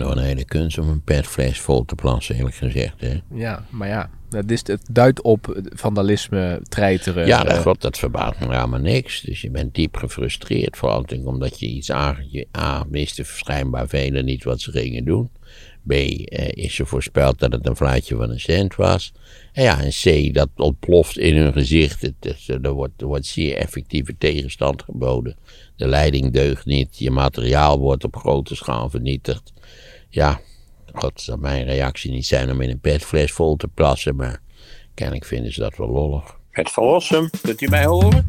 vind een hele kunst om een petfles vol te plassen, eerlijk gezegd. Hè? Ja, maar ja, dat is, het duidt op vandalisme, treiteren. Ja, dat, eh, God, dat verbaast me helemaal niks. Dus je bent diep gefrustreerd, vooral omdat je iets A, je A wisten schijnbaar velen niet wat ze gingen doen. B, eh, is er voorspeld dat het een fluitje van een cent was. En ja, en C, dat ontploft in hun gezicht. Het, er, wordt, er wordt zeer effectieve tegenstand geboden. De leiding deugt niet, je materiaal wordt op grote schaal vernietigd. Ja, God, zal mijn reactie niet zijn om in een petfles vol te plassen, maar kennelijk vinden ze dat wel lollig. Het verlossen, kunt u mij horen?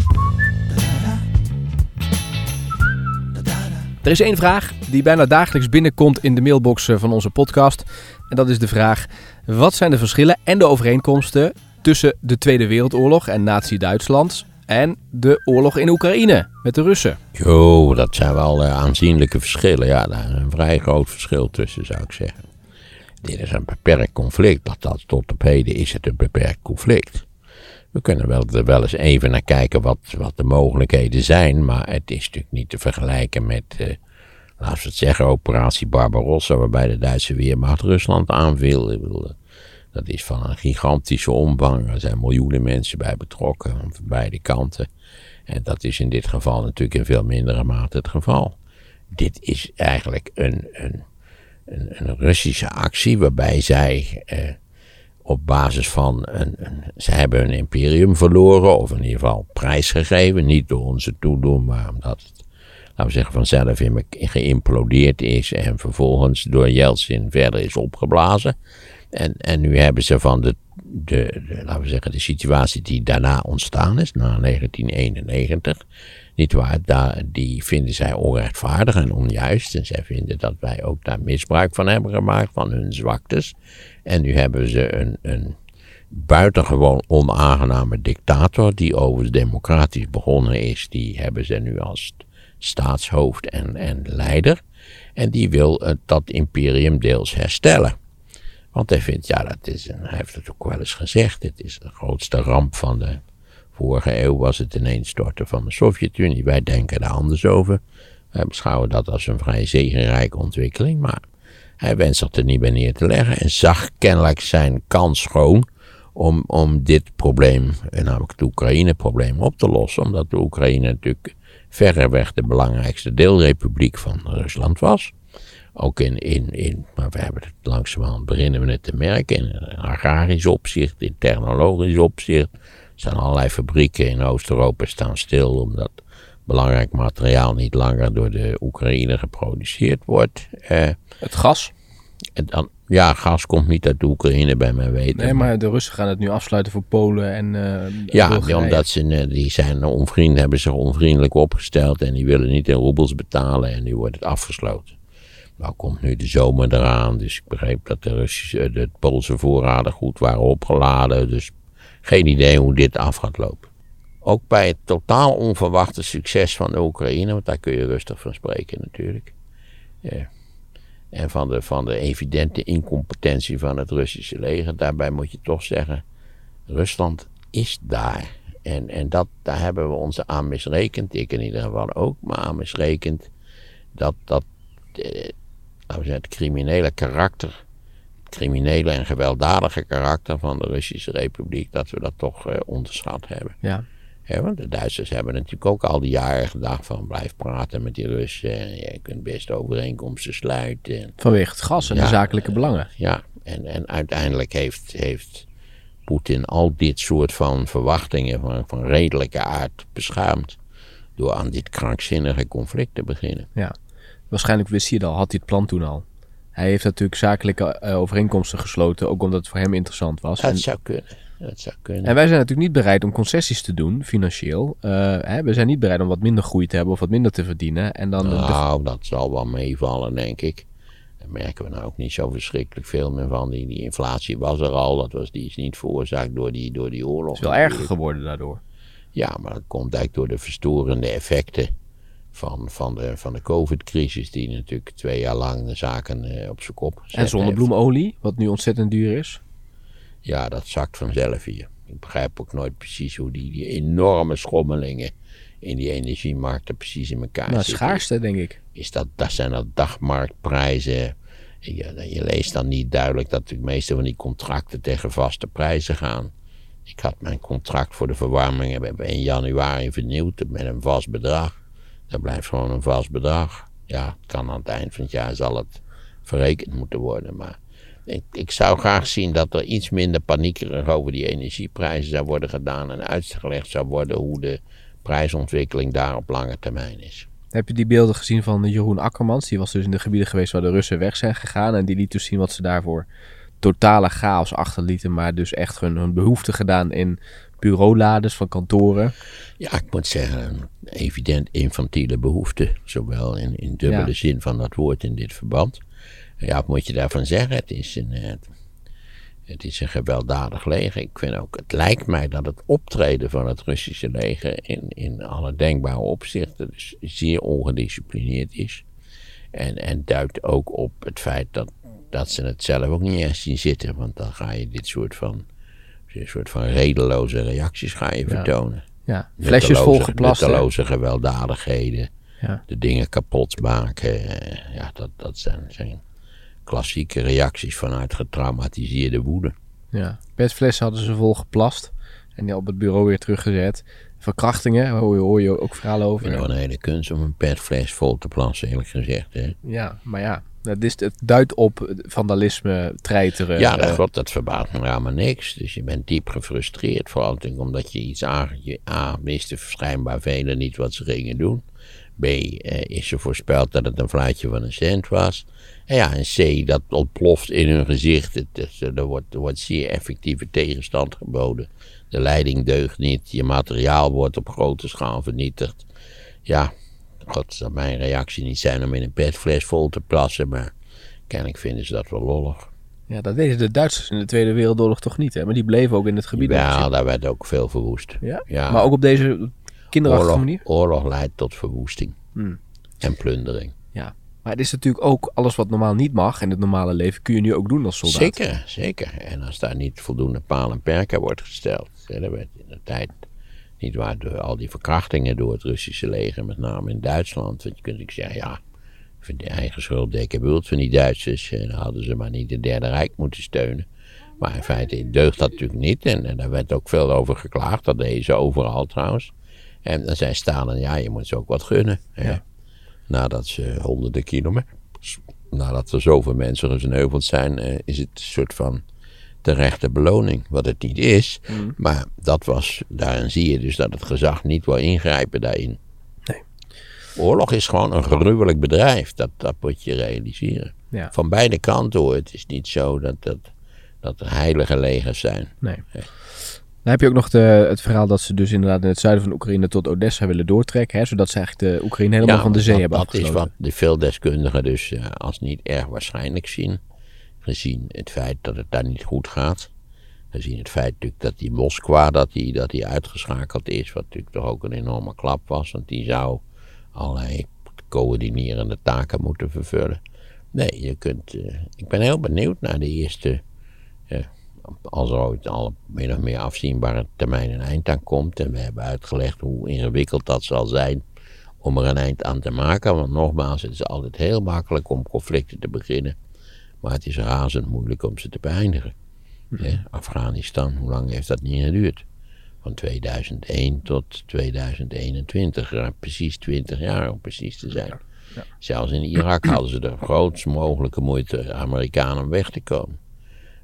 Er is één vraag die bijna dagelijks binnenkomt in de mailbox eh, van onze podcast. En dat is de vraag: wat zijn de verschillen en de overeenkomsten tussen de Tweede Wereldoorlog en Nazi-Duitsland en de oorlog in Oekraïne met de Russen? Jo, dat zijn wel eh, aanzienlijke verschillen. Ja, daar is een vrij groot verschil tussen, zou ik zeggen. Dit is een beperkt conflict. Dat, tot op heden is het een beperkt conflict. We kunnen wel, er wel eens even naar kijken wat, wat de mogelijkheden zijn, maar het is natuurlijk niet te vergelijken met, eh, laten we het zeggen, operatie Barbarossa, waarbij de Duitse Weermacht Rusland aanviel. Ik bedoel, dat is van een gigantische omvang. Er zijn miljoenen mensen bij betrokken, van beide kanten. En dat is in dit geval natuurlijk in veel mindere mate het geval. Dit is eigenlijk een, een, een, een Russische actie waarbij zij eh, op basis van een, Ze hebben hun imperium verloren, of in ieder geval prijsgegeven. Niet door onze toedoen, maar omdat het, laten we zeggen, vanzelf in, geïmplodeerd is en vervolgens door Yeltsin verder is opgeblazen. En, en nu hebben ze van de, de, de, laten we zeggen, de situatie die daarna ontstaan is, na 1991, niet waar, die vinden zij onrechtvaardig en onjuist. En zij vinden dat wij ook daar misbruik van hebben gemaakt, van hun zwaktes. En nu hebben ze een, een buitengewoon onaangename dictator, die overigens democratisch begonnen is, die hebben ze nu als staatshoofd en, en leider. En die wil uh, dat imperium deels herstellen. Want hij vindt, ja, dat is een, hij heeft het ook wel eens gezegd, dit is de grootste ramp van de vorige eeuw, was het ineenstorten van de Sovjet-Unie. Wij denken daar anders over. Wij beschouwen dat als een vrij zegenrijke ontwikkeling, maar hij wenst zich er niet bij neer te leggen en zag kennelijk zijn kans schoon om, om dit probleem, namelijk het Oekraïne-probleem, op te lossen. Omdat de Oekraïne natuurlijk verreweg de belangrijkste deelrepubliek van Rusland was. Ook in, in, in maar we hebben het langzamerhand beginnen we het te merken, in agrarisch opzicht, in technologisch opzicht. Zijn allerlei fabrieken in Oost-Europa staan stil omdat belangrijk materiaal niet langer door de Oekraïne geproduceerd wordt. Eh, het gas? En dan, ja, gas komt niet uit de Oekraïne bij mijn weten. Nee, maar de Russen gaan het nu afsluiten voor Polen en uh, Ja, omdat ze eh, die zijn onvriend, hebben zich onvriendelijk opgesteld en die willen niet in roebels betalen en nu wordt het afgesloten. Nou komt nu de zomer eraan, dus ik begreep dat de, Russische, de Poolse voorraden goed waren opgeladen. Dus geen idee hoe dit af gaat lopen. Ook bij het totaal onverwachte succes van de Oekraïne, want daar kun je rustig van spreken natuurlijk. En van de, van de evidente incompetentie van het Russische leger, daarbij moet je toch zeggen, Rusland is daar. En, en dat, daar hebben we ons aan misrekend, ik in ieder geval ook, maar aan misrekend dat, dat eh, we zeggen, het criminele karakter, criminele en gewelddadige karakter van de Russische Republiek, dat we dat toch uh, onderschat hebben. Ja. Ja, want de Duitsers hebben natuurlijk ook al die jaren gedacht van blijf praten met die Russen. Je kunt best overeenkomsten sluiten. Vanwege het gas en de zakelijke belangen. Ja, en, en uiteindelijk heeft, heeft Poetin al dit soort van verwachtingen van, van redelijke aard beschaamd. Door aan dit krankzinnige conflict te beginnen. Ja, waarschijnlijk wist hij het al, had hij het plan toen al. Hij heeft natuurlijk zakelijke uh, overeenkomsten gesloten, ook omdat het voor hem interessant was. Dat zou kunnen. Dat zou kunnen. En wij zijn natuurlijk niet bereid om concessies te doen, financieel. Uh, hè, we zijn niet bereid om wat minder groei te hebben of wat minder te verdienen. En dan nou, dat zal wel meevallen, denk ik. Daar merken we nou ook niet zo verschrikkelijk veel meer van. Die, die inflatie was er al, dat was, die is niet veroorzaakt door die, door die oorlog. Het is wel erger geworden daardoor. Ja, maar dat komt eigenlijk door de verstorende effecten van, van de, van de COVID-crisis, die natuurlijk twee jaar lang de zaken uh, op zijn kop zet En zonnebloemolie, wat nu ontzettend duur is? Ja, dat zakt vanzelf hier. Ik begrijp ook nooit precies hoe die, die enorme schommelingen in die energiemarkten precies in elkaar nou, zitten. schaarste, denk ik. Is dat, dat zijn dat dagmarktprijzen. je, je leest dan niet duidelijk dat de meeste van die contracten tegen vaste prijzen gaan. Ik had mijn contract voor de verwarming in januari vernieuwd met een vast bedrag. Dat blijft gewoon een vast bedrag. Ja, het kan aan het eind van het jaar zal het verrekend moeten worden. Maar ik, ik zou graag zien dat er iets minder paniekerig over die energieprijzen zou worden gedaan. En uitgelegd zou worden hoe de prijsontwikkeling daar op lange termijn is. Heb je die beelden gezien van Jeroen Akkermans? Die was dus in de gebieden geweest waar de Russen weg zijn gegaan. En die liet dus zien wat ze daarvoor totale chaos achterlieten. Maar dus echt hun, hun behoefte gedaan in bureaulades van kantoren. Ja, ik moet zeggen, een evident infantiele behoefte. Zowel in, in dubbele zin van dat woord in dit verband. Ja, wat moet je daarvan zeggen? Het is een, eh, het is een gewelddadig leger. Ik vind ook, het lijkt mij dat het optreden van het Russische leger in, in alle denkbare opzichten dus zeer ongedisciplineerd is. En, en duidt ook op het feit dat, dat ze het zelf ook niet eens zien zitten. Want dan ga je dit soort van, een soort van redeloze reacties ga je vertonen. Ja, flesjes volgeplast. Nutteloze gewelddadigheden. Ja. De dingen kapot maken. Eh, ja, dat, dat zijn, zijn klassieke reacties vanuit getraumatiseerde woede. Ja, petflessen hadden ze vol geplast en die op het bureau weer teruggezet. Verkrachtingen, hoor je, hoor je ook verhalen over. Het is een hele kunst om een petfles vol te plassen, eerlijk gezegd. Hè? Ja, maar ja, dat is, het duidt op vandalisme, treiteren. Ja, dat, uh, dat verbaast me helemaal niks. Dus je bent diep gefrustreerd, vooral omdat je iets aan... Je, A, wisten schijnbaar velen niet wat ze gingen doen. B, eh, is er voorspeld dat het een fluitje van een cent was. En ja, en C, dat ontploft in hun gezicht. Het, er, wordt, er wordt zeer effectieve tegenstand geboden. De leiding deugt niet. Je materiaal wordt op grote schaal vernietigd. Ja, god, zou mijn reactie niet zijn om in een petfles vol te plassen. Maar kennelijk vinden ze dat wel lollig. Ja, dat deden de Duitsers in de Tweede Wereldoorlog toch niet, hè? Maar die bleven ook in het gebied. Ja, daar werd ook veel verwoest. Ja? ja. Maar ook op deze kinderachtige oorlog, manier? Oorlog leidt tot verwoesting. Hmm. En plundering. Ja. Maar het is natuurlijk ook alles wat normaal niet mag in het normale leven, kun je nu ook doen als soldaat. Zeker, zeker. En als daar niet voldoende paal en perken wordt gesteld. Er werd in de tijd niet waar door al die verkrachtingen door het Russische leger, met name in Duitsland. Want je kunt ik zeggen, ja, voor de eigen schuld dikke bult van die Duitsers. En dan hadden ze maar niet de Derde Rijk moeten steunen. Maar in feite deugt dat natuurlijk niet. En, en daar werd ook veel over geklaagd. Dat deden ze overal trouwens. En dan zei Stalin, ja, je moet ze ook wat gunnen. Ja. Nadat ze honderden kilometers, nadat er zoveel mensen gesneuveld zijn, eh, is het een soort van terechte beloning. Wat het niet is. Mm. Maar dat was, daarin zie je dus dat het gezag niet wil ingrijpen daarin. Nee. Oorlog is gewoon een gruwelijk bedrijf. Dat, dat moet je realiseren. Ja. Van beide kanten hoor. Het is niet zo dat, dat, dat er heilige legers zijn. Nee. nee. Dan heb je ook nog de, het verhaal dat ze dus inderdaad in het zuiden van Oekraïne tot Odessa willen doortrekken. Hè, zodat ze eigenlijk de Oekraïne helemaal van de zee hebben afgesloten. Dat is wat de veel deskundigen dus uh, als niet erg waarschijnlijk zien. Gezien het feit dat het daar niet goed gaat. Gezien het feit natuurlijk dat die Moskwa dat die, dat die uitgeschakeld is. Wat natuurlijk toch ook een enorme klap was. Want die zou allerlei coördinerende taken moeten vervullen. Nee, je kunt... Uh, ik ben heel benieuwd naar de eerste... Uh, als er ooit al min of meer afzienbare termijn een eind aan komt. En we hebben uitgelegd hoe ingewikkeld dat zal zijn om er een eind aan te maken. Want nogmaals, het is altijd heel makkelijk om conflicten te beginnen. Maar het is razend moeilijk om ze te beëindigen. Mhm. Afghanistan, hoe lang heeft dat niet geduurd? Van 2001 tot 2021, precies 20 jaar om precies te zijn. Ja. Zelfs in Irak hadden ze de grootst mogelijke moeite Amerikanen om weg te komen.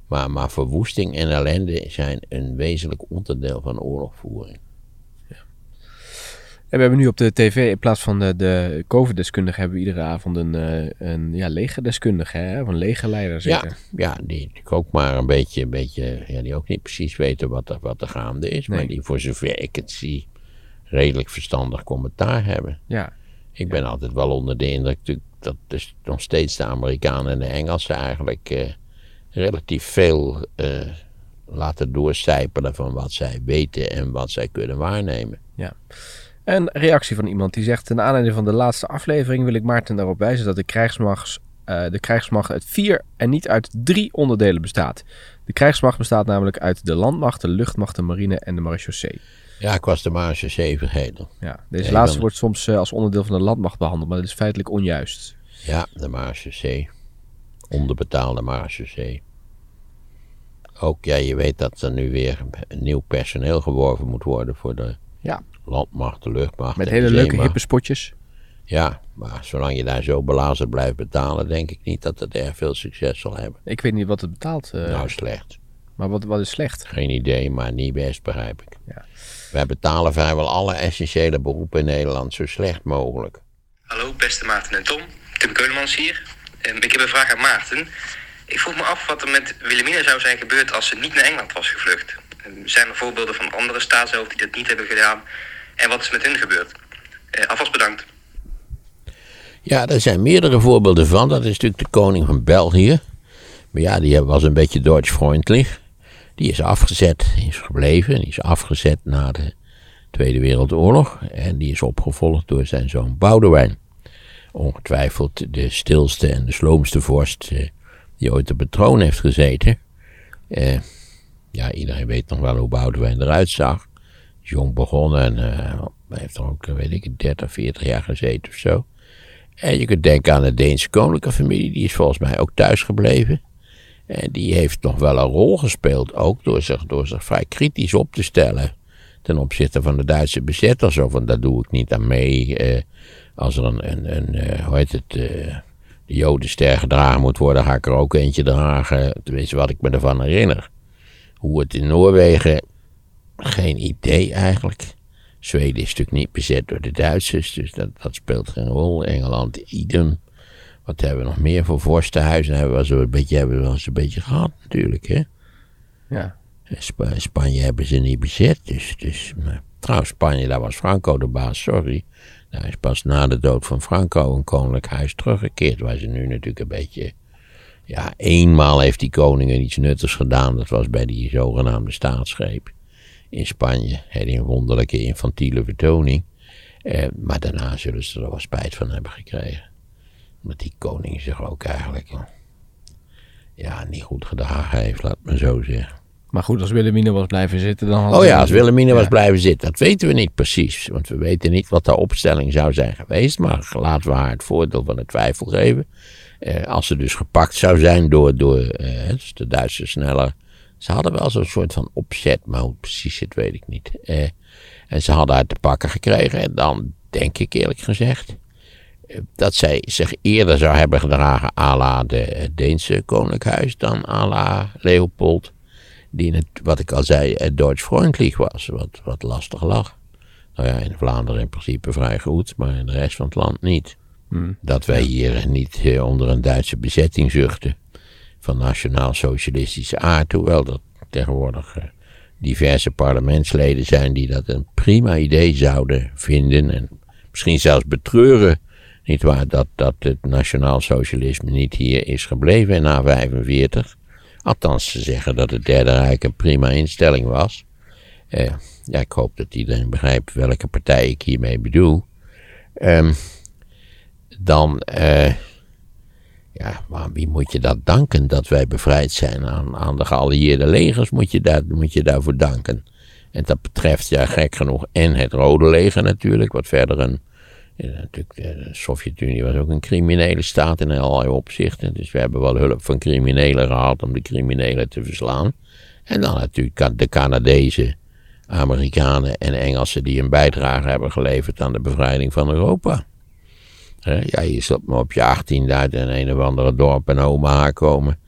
Maar, maar verwoesting en ellende zijn een wezenlijk onderdeel van oorlogvoering. En we hebben nu op de tv, in plaats van de, de COVID-deskundige, hebben we iedere avond een, eh, een ja, legerdeskundige, hè? of een legerleider zitten. Ja, ja, die ook maar een beetje, een beetje ja, die ook niet precies weten wat er, wat er gaande is. Nee. Maar die voor zover ik het zie, redelijk verstandig commentaar hebben. Ja. Ik ben altijd wel onder de indruk dat dus nog steeds de Amerikanen en de Engelsen eigenlijk... Uh, relatief veel uh, laten doorcijpelen van wat zij weten en wat zij kunnen waarnemen. Ja. Een reactie van iemand die zegt: Ten aanleiding van de laatste aflevering wil ik Maarten daarop wijzen dat de krijgsmacht, uh, de krijgsmacht uit vier en niet uit drie onderdelen bestaat. De krijgsmacht bestaat namelijk uit de landmacht, de luchtmacht, de marine en de marechaussee. Ja, ik was de marechaussee vergeten. Ja, deze laatste wordt soms uh, als onderdeel van de landmacht behandeld, maar dat is feitelijk onjuist. Ja, de marechaussee. Onderbetaalde hè. Ook, ja, je weet dat er nu weer nieuw personeel geworven moet worden voor de Ja. Landmacht, de luchtmacht. Met hele leuke hippe spotjes. Ja, maar zolang je daar zo belazerd blijft betalen, denk ik niet dat het erg veel succes zal hebben. Ik weet niet wat het betaalt. eh, nou, slecht. Maar wat, wat is slecht? Geen idee, maar niet best, begrijp ik. Ja. Wij betalen vrijwel alle essentiële beroepen in Nederland zo slecht mogelijk. Hallo, beste Maarten en Tom. Tim Keulemans hier. Ehm, ik heb een vraag aan Maarten. Ik vroeg me af wat er met Wilhelmina zou zijn gebeurd als ze niet naar Engeland was gevlucht. Ehm, zijn er voorbeelden van andere staatshoofden die dat niet hebben gedaan? En wat is met hen gebeurd? Eh, alvast bedankt. Ja, er zijn meerdere voorbeelden van. Dat is natuurlijk de koning van België. Maar ja, die was een beetje Duits-vriendelijk. Die is afgezet, is gebleven. Die is afgezet na de Tweede Wereldoorlog. En die is opgevolgd door zijn zoon Boudewijn. Ongetwijfeld de stilste en de sloomste vorst eh, die ooit op de troon heeft gezeten. Eh, ja, iedereen weet nog wel hoe Boudewijn eruit zag. Jong begonnen en eh, hij heeft er ook, eh, weet ik, 30, 40 jaar gezeten of zo. En je kunt denken aan de Deense koninklijke familie, die is volgens mij ook thuis gebleven. En die heeft nog wel een rol gespeeld, ook door zich, door zich vrij kritisch op te stellen ten opzichte van de Duitse bezetters. Of, en daar doe ik niet aan mee. Eh, als er een, een, een eh, hoe heet het, de Jodenster gedragen moet worden, ga ik er ook eentje dragen. Tenminste, wat ik me ervan herinner. Hoe het in Noorwegen, geen idee eigenlijk. Zweden is natuurlijk niet bezet door de Duitsers, dus dat, dat speelt geen rol. Engeland, idem. Wat hebben we nog meer voor vorstenhuizen? Hebben we, een beetje, hebben we wel eens een beetje gehad natuurlijk, hè? Ja. Spa- Spanje hebben ze niet bezet, dus... dus maar, trouwens, Spanje, daar was Franco de baas, sorry. Daar is pas na de dood van Franco een koninklijk huis teruggekeerd, waar ze nu natuurlijk een beetje... Ja, eenmaal heeft die koning er iets nuttigs gedaan, dat was bij die zogenaamde staatsgreep in Spanje. Die een wonderlijke infantiele vertoning. Eh, maar daarna zullen ze er wel spijt van hebben gekregen. Omdat die koning zich ook eigenlijk eh, ja, niet goed gedragen heeft, laat me zo zeggen. Maar goed, als Wilhelmina was blijven zitten, dan had Oh ja, als Wilhelmina was blijven zitten, dat weten we niet precies. Want we weten niet wat de opstelling zou zijn geweest. Maar laten we haar het voordeel van de twijfel geven. Eh, als ze dus gepakt zou zijn door, door eh, dus de Duitsers sneller. Ze hadden wel zo'n soort van opzet, maar hoe precies zit, weet ik niet. Eh, en ze hadden haar te pakken gekregen. En dan denk ik eerlijk gezegd. eh, Dat zij zich eerder zou hebben gedragen à la de eh, Deense koninklijk huis dan à la Leopold die, het, wat ik al zei, het Duits-vriendelijk was, wat, wat lastig lag. Nou ja, in Vlaanderen in principe vrij goed, maar in de rest van het land niet. Dat wij hier niet eh, onder een Duitse bezetting zuchten van nationaal-socialistische aard, hoewel er tegenwoordig eh, diverse parlementsleden zijn die dat een prima idee zouden vinden en misschien zelfs betreuren, niet waar, dat, dat het nationaal-socialisme niet hier is gebleven na 45. Althans, ze zeggen dat het Derde Rijk een prima instelling was. Eh, ja, ik hoop dat iedereen begrijpt welke partij ik hiermee bedoel. Ehm, dan, eh, ja, maar wie moet je dat danken dat wij bevrijd zijn? Aan, aan de geallieerde legers moet je, daar, moet je daarvoor danken. En dat betreft, ja, gek genoeg, en het Rode Leger natuurlijk, wat verder een. natuurlijk, de Sovjet-Unie was ook een criminele staat in allerlei opzichten. Dus we hebben wel hulp van criminelen gehad om de criminelen te verslaan. En dan natuurlijk de Canadezen, Amerikanen en Engelsen die een bijdrage hebben geleverd aan de bevrijding van Europa. Ja, je zult maar op je 18 uit in een of andere dorp in Omaha komen.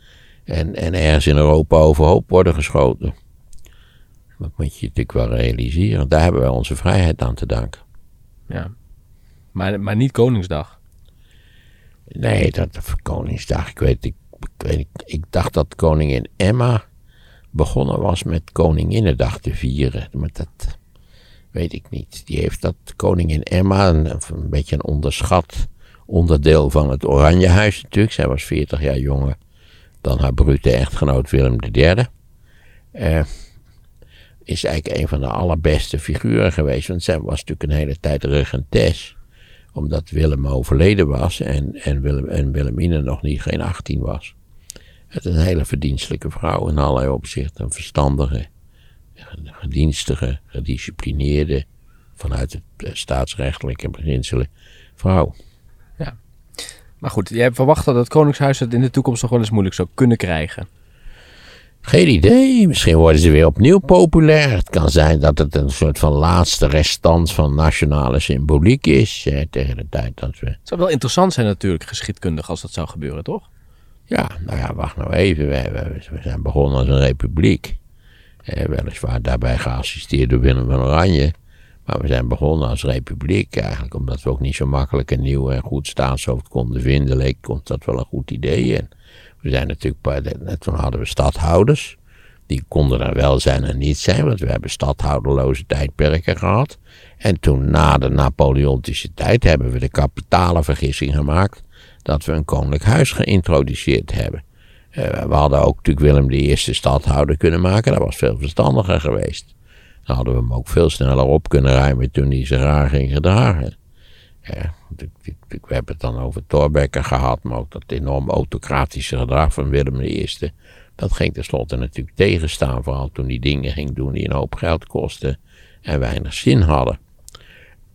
En, en ergens in Europa overhoop worden geschoten. Dat moet je natuurlijk wel realiseren. Daar hebben wij onze vrijheid aan te danken. Ja. Maar, maar niet Koningsdag. Nee, dat Koningsdag. Ik weet, ik, ik, weet, ik dacht dat koningin Emma begonnen was met Koninginnedag te vieren. Maar dat weet ik niet. Die heeft dat koningin Emma, een, een beetje een onderschat onderdeel van het Oranjehuis natuurlijk. Zij was 40 jaar jonger dan haar brute echtgenoot Willem III. Eh, is eigenlijk een van de allerbeste figuren geweest. Want zij was natuurlijk een hele tijd regentes omdat Willem overleden was en, en, Willem, en Wilhelmine nog niet geen 18 was. Het is een hele verdienstelijke vrouw in allerlei opzichten. Een verstandige, gedienstige, gedisciplineerde, vanuit het eh, staatsrechtelijke beginselen vrouw. Maar goed, jij verwacht dat het Koningshuis het in de toekomst nog wel eens moeilijk zou kunnen krijgen. Geen idee. Misschien worden ze weer opnieuw populair. Het kan zijn dat het een soort van laatste restant van nationale symboliek is. Eh, tegen de tijd dat we. Het zou wel interessant zijn natuurlijk, geschiedkundig, als dat zou gebeuren, toch? Ja, nou ja, wacht nou even. We, we, we zijn begonnen als een republiek. Eh, weliswaar daarbij geassisteerd door Willem van Oranje. Maar we zijn begonnen als republiek. Eigenlijk omdat we ook niet zo makkelijk een nieuw en goed staatshoofd konden vinden. Leek ons dat wel een goed idee. We zijn natuurlijk, toen hadden we stadhouders. Die konden er wel zijn en niet zijn, want we hebben stadhouderloze tijdperken gehad. En toen na de Napoleontische tijd hebben we de kapitale vergissing gemaakt dat we een koninklijk huis geïntroduceerd hebben. Eh, we hadden ook natuurlijk Willem I stadhouder kunnen maken, dat was veel verstandiger geweest. Dan hadden we hem ook veel sneller op kunnen ruimen toen hij zich raar ging gedragen. We hebben het dan over Thorbecke gehad, maar ook dat enorm autocratische gedrag van Willem I. Dat ging tenslotte natuurlijk tegenstaan, vooral toen hij dingen ging doen die een hoop geld kostten en weinig zin hadden.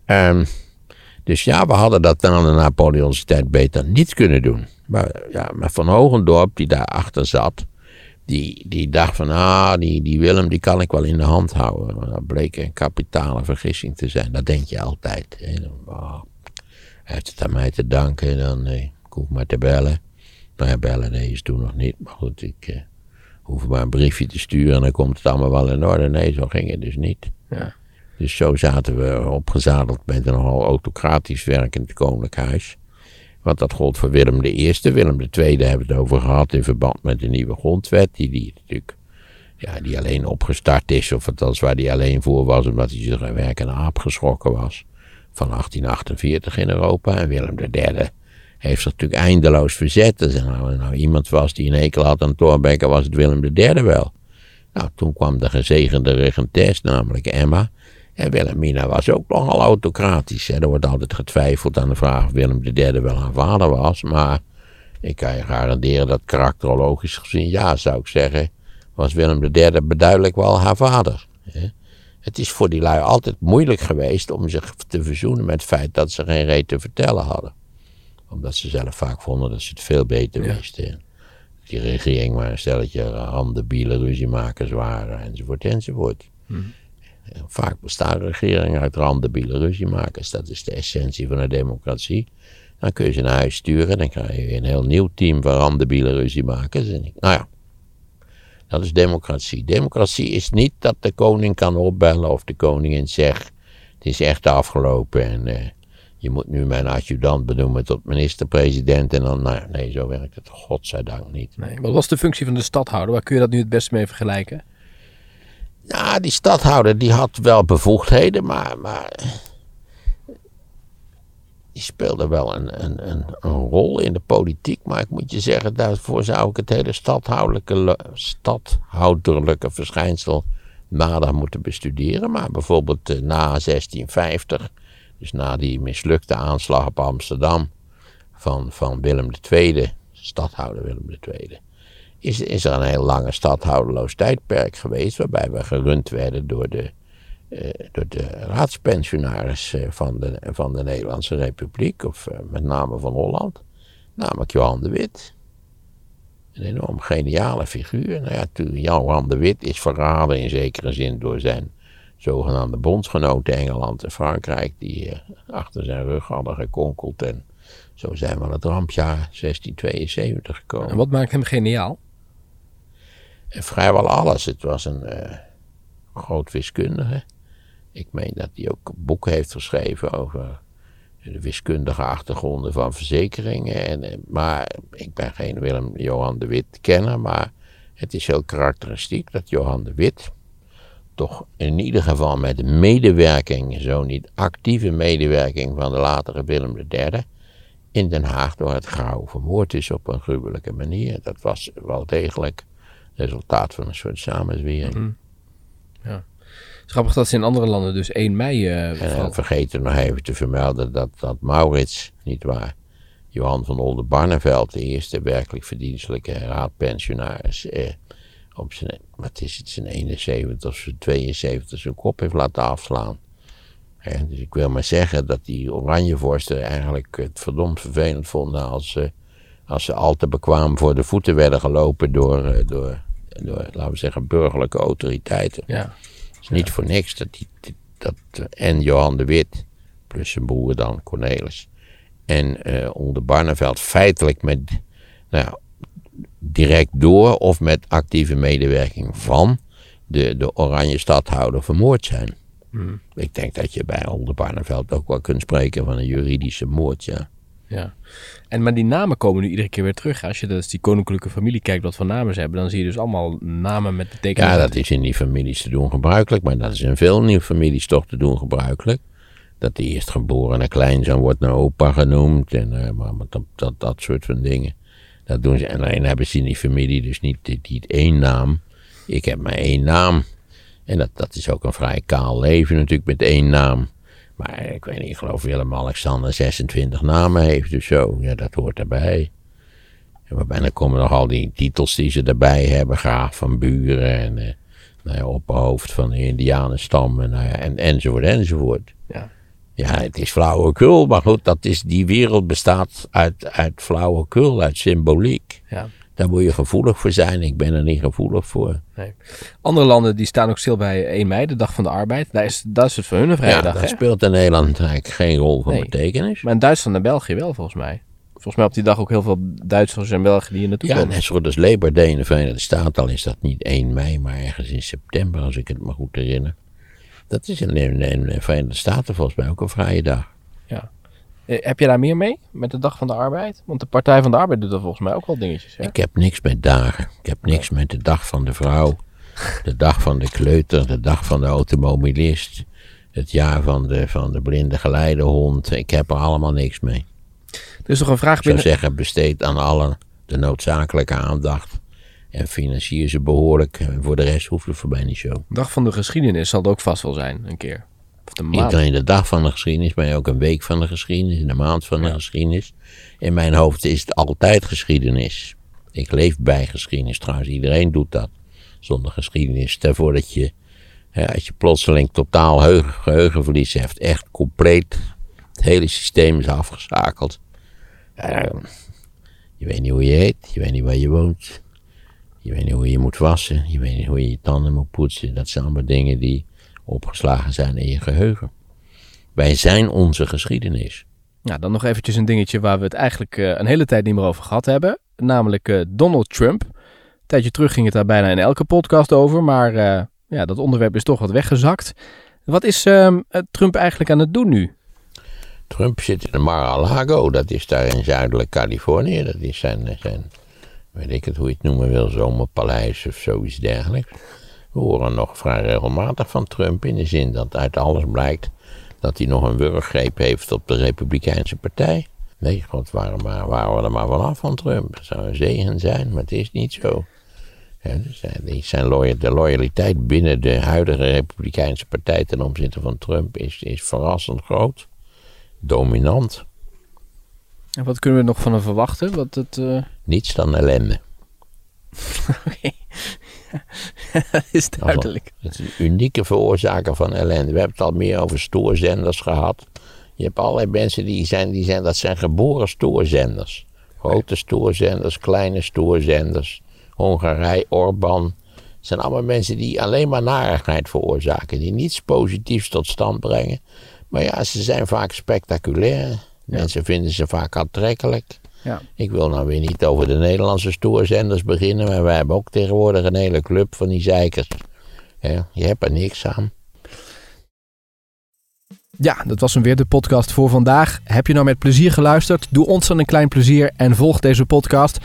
Um, dus ja, we hadden dat dan de Napoleonse tijd beter niet kunnen doen. Maar, ja, maar Van Hogendorp, die daarachter zat, die, die dacht van, ah, die, die Willem, die kan ik wel in de hand houden. Dat bleek een kapitale vergissing te zijn. Dat denk je altijd. Oh, hij heeft het aan mij te danken, dan eh, ik hoef maar te bellen. Nou ja, bellen, nee, is toen nog niet. Maar goed, ik eh, hoef maar een briefje te sturen en dan komt het allemaal wel in orde. Nee, zo ging het dus niet. Ja. Dus zo zaten we opgezadeld met een nogal autocratisch werkend koninklijk. Want dat gold voor Willem I. Willem II hebben we het over gehad in verband met de nieuwe grondwet. Die, die natuurlijk ja, die alleen opgestart is, of althans waar die alleen voor was, omdat hij zich een werkende aap geschrokken was. Van 1848 in Europa. En Willem III heeft zich natuurlijk eindeloos verzet. Als er nou, nou iemand was die een hekel had aan Thorbecke, was het Willem III wel. Nou, toen kwam de gezegende regentes, namelijk Emma. En Wilhelmina was ook nogal autocratisch. Hè. Er wordt altijd getwijfeld aan de vraag of Willem III wel haar vader was. Maar ik kan je garanderen dat karakterologisch gezien, ja, zou ik zeggen, was Willem III beduidelijk wel haar vader. Hè. Het is voor die lui altijd moeilijk geweest om zich te verzoenen met het feit dat ze geen reet te vertellen hadden. Omdat ze zelf vaak vonden dat ze het veel beter wisten. Die regering maar een stelletje handen, bielen, ruziemakers waren, enzovoort, enzovoort. Hmm. Vaak bestaan regeringen uit randebiele ruziemakers. Dat is de essentie van een democratie. Dan kun je ze naar huis sturen. Dan krijg je een heel nieuw team van randebiele ruziemakers. En nou ja, dat is democratie. Democratie is niet dat de koning kan opbellen of de koningin zegt: Het is echt afgelopen en uh, je moet nu mijn adjudant benoemen tot minister-president. En dan, nou, nee, zo werkt het godzijdank niet. Nee, wat was de functie van de stadhouder? Waar kun je dat nu het beste mee vergelijken? Nou, die stadhouder die had wel bevoegdheden, maar, maar die speelde wel een, een, een, een, rol in de politiek. Maar ik moet je zeggen, daarvoor zou ik het hele stadhouderlijke, stadhouderlijke verschijnsel nader moeten bestuderen. Maar bijvoorbeeld eh, na 1650, dus na die mislukte aanslag op Amsterdam van, van Willem II, stadhouder Willem II is, is er een heel lange stadhouderloos tijdperk geweest, waarbij we gerund werden door de, uh, door de raadspensionaris uh, van, de, van de Nederlandse Republiek, of uh, met name van Holland, namelijk Johan de Wit. Een enorm geniale figuur. Nou ja, Johan de Wit is verraden in zekere zin door zijn zogenaamde bondsgenoten Engeland en Frankrijk, die achter zijn rug hadden gekonkeld. En zo zijn we aan het rampjaar 1672 gekomen. En wat maakt hem geniaal? Vrijwel alles. Het was een uh, groot wiskundige. Ik meen dat hij ook boeken heeft geschreven over de wiskundige achtergronden van verzekeringen. En, eh, maar ik ben geen Willem-Johan de Wit kenner, maar het is heel karakteristiek dat Johan de Wit toch in ieder geval met de medewerking, zo niet actieve medewerking van de latere Willem III, in Den Haag door het grauw vermoord is op een gruwelijke manier. Dat was wel degelijk resultaat van een soort samenzwering. Mm Ja. Grappig dat ze in andere landen dus 1 mei... Uh, en we vergeten nog even te vermelden dat, dat Maurits, niet waar, Johan van Oldenbarneveld, de eerste werkelijk verdienstelijke raadpensionaris, eh, op zijn, wat is het, zijn 71 of zijn 72 zijn kop heeft laten afslaan. Dus ik wil maar zeggen dat die Oranjevorsten eigenlijk het verdomd vervelend vonden als ze, als ze al te bekwaam voor de voeten werden gelopen door, eh, door, door laten we zeggen, burgerlijke autoriteiten. Ja. Het is niet voor niks dat, die, dat eh, en Johan de Wit, plus zijn broer dan Cornelis, en eh Onder Barneveld feitelijk met, nou, direct door of met actieve medewerking van de, de Oranje stadhouder vermoord zijn. Ik denk dat je bij Onder Barneveld ook wel kunt spreken van een juridische moord, ja. Ja. En, maar die namen komen nu iedere keer weer terug. Als je dus die koninklijke familie kijkt wat voor namen ze hebben, dan zie je dus allemaal namen met betekenis. Ja, dat is in die families te doen gebruikelijk, maar dat is in veel nieuwe families toch te doen gebruikelijk. Dat de eerstgeborene kleinzoon wordt naar opa genoemd en eh, maar, dat, dat, dat soort van dingen. Dat doen ze. En alleen hebben ze in die familie dus niet, niet één naam. Ik heb maar één naam. En dat, dat is ook een vrij kaal leven natuurlijk met één naam. Maar ik weet niet, ik geloof Willem-Alexander 26 namen heeft of zo. Ja, dat hoort erbij. En dan komen nog al die titels die ze erbij hebben. Graaf van Buren en eh, nou ja, opperhoofd van de Indianenstam en, nou ja, en, enzovoort enzovoort. Ja. Ja, het is flauwekul, maar goed, dat is, die wereld bestaat uit, uit flauwekul, uit symboliek. Ja. Daar moet je gevoelig voor zijn. Ik ben er niet gevoelig voor. Nee. Andere landen die staan ook stil bij 1 mei, de dag van de arbeid. Daar is, dat is het voor hun een vrije Ja, dag. dat speelt in Nederland eigenlijk geen rol van Nee. betekenis. Maar in Duitsland en België wel volgens mij. Volgens mij op die dag ook heel veel Duitsers en Belgen die hier naartoe Ja, komen. net zoals Labor Day in de Verenigde Staten, al is dat niet 1 mei, maar ergens in september, als ik het me goed herinner. Dat is in de Verenigde Staten volgens mij ook een vrije dag. Ja. Eh, heb je daar meer mee met de dag van de arbeid? Want de Partij van de Arbeid doet er volgens mij ook wel dingetjes. Hè? Ik heb niks met dagen. Ik heb niks met de dag van de vrouw, de dag van de kleuter, de dag van de automobilist, het jaar van de, van de blinde geleidehond. Ik heb er allemaal niks mee. Er is nog een vraag Ik zou binnen. zeggen, besteed aan allen de noodzakelijke aandacht. En financier ze behoorlijk. En voor de rest hoeft het voor mij niet zo. Dag van de geschiedenis zal het ook vast wel zijn, een keer. Of de maand. Niet alleen de dag van de geschiedenis, maar ook een week van de geschiedenis, de maand van de geschiedenis. In mijn hoofd is het altijd geschiedenis. Ik leef bij geschiedenis trouwens, iedereen doet dat. Zonder geschiedenis. Stel voor dat je, hè, als je plotseling totaal geheugen, geheugenverlies hebt, echt compleet, het hele systeem is afgeschakeld. Ja, je weet niet hoe je heet, je weet niet waar je woont. Je weet niet hoe je moet wassen, je weet niet hoe je je tanden moet poetsen. Dat zijn allemaal dingen die opgeslagen zijn in je geheugen. Wij zijn onze geschiedenis. Nou, dan nog eventjes een dingetje waar we het eigenlijk eh, een hele tijd niet meer over gehad hebben. Namelijk eh, Donald Trump. Een tijdje terug ging het daar bijna in elke podcast over. Maar eh, ja, dat onderwerp is toch wat weggezakt. Wat is ehm, eh, Trump eigenlijk aan het doen nu? Trump zit in de Mar-a-Lago, dat is daar in zuidelijk Californië. Dat is zijn, zijn, weet ik het hoe je het noemen wil, zomerpaleis of zoiets dergelijks. We horen nog vrij regelmatig van Trump in de zin dat uit alles blijkt dat hij nog een wurggreep heeft op de Republikeinse Partij. Nee, god, waren, maar, waren we er maar vanaf van Trump. Dat zou een zegen zijn, maar het is niet zo. Ja, dus, eh, zijn de loyaliteit binnen de huidige Republikeinse Partij ten opzichte van Trump is, is verrassend groot. Dominant. En wat kunnen we nog van hem verwachten? Wat het, eh, Niets dan ellende. Oké. Dat is duidelijk. Het is een unieke veroorzaker van ellende. We hebben het al meer over stoorzenders gehad. Je hebt allerlei mensen die zijn, die zijn dat zijn geboren stoorzenders. Grote stoorzenders, kleine stoorzenders. Hongarij, Orbán. Het zijn allemaal mensen die alleen maar narigheid veroorzaken. Die niets positiefs tot stand brengen. Maar ja, ze zijn vaak spectaculair. Mensen vinden ze vaak aantrekkelijk. Ja. Ik wil nou weer niet over de Nederlandse stoorzenders beginnen, maar wij hebben ook tegenwoordig een hele club van die zeikers. Ja, je hebt er niks aan. Ja, dat was hem weer de podcast voor vandaag. Heb je nou met plezier geluisterd? Doe ons dan een klein plezier en volg deze podcast.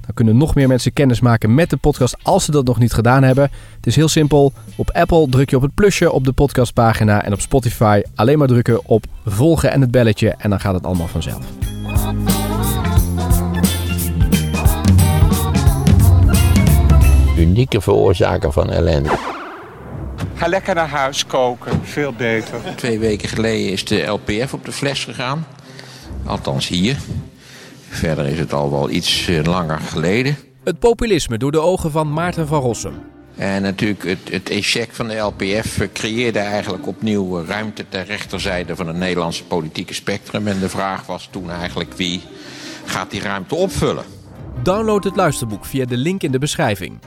Dan kunnen nog meer mensen kennis maken met de podcast als ze dat nog niet gedaan hebben. Het is heel simpel. Op Apple druk je op het plusje op de podcastpagina en op Spotify alleen maar drukken op volgen en het belletje en dan gaat het allemaal vanzelf. Unieke veroorzaker van ellende. Ga lekker naar huis koken, veel beter. Twee weken geleden is de LPF op de fles gegaan. Althans hier. Verder is het al wel iets eh, langer geleden. Het populisme door de ogen van Maarten van Rossum. En natuurlijk het, het echec van de LPF creëerde eigenlijk opnieuw ruimte ter rechterzijde van het Nederlandse politieke spectrum. En de vraag was toen eigenlijk wie gaat die ruimte opvullen. Download het luisterboek via de link in de beschrijving.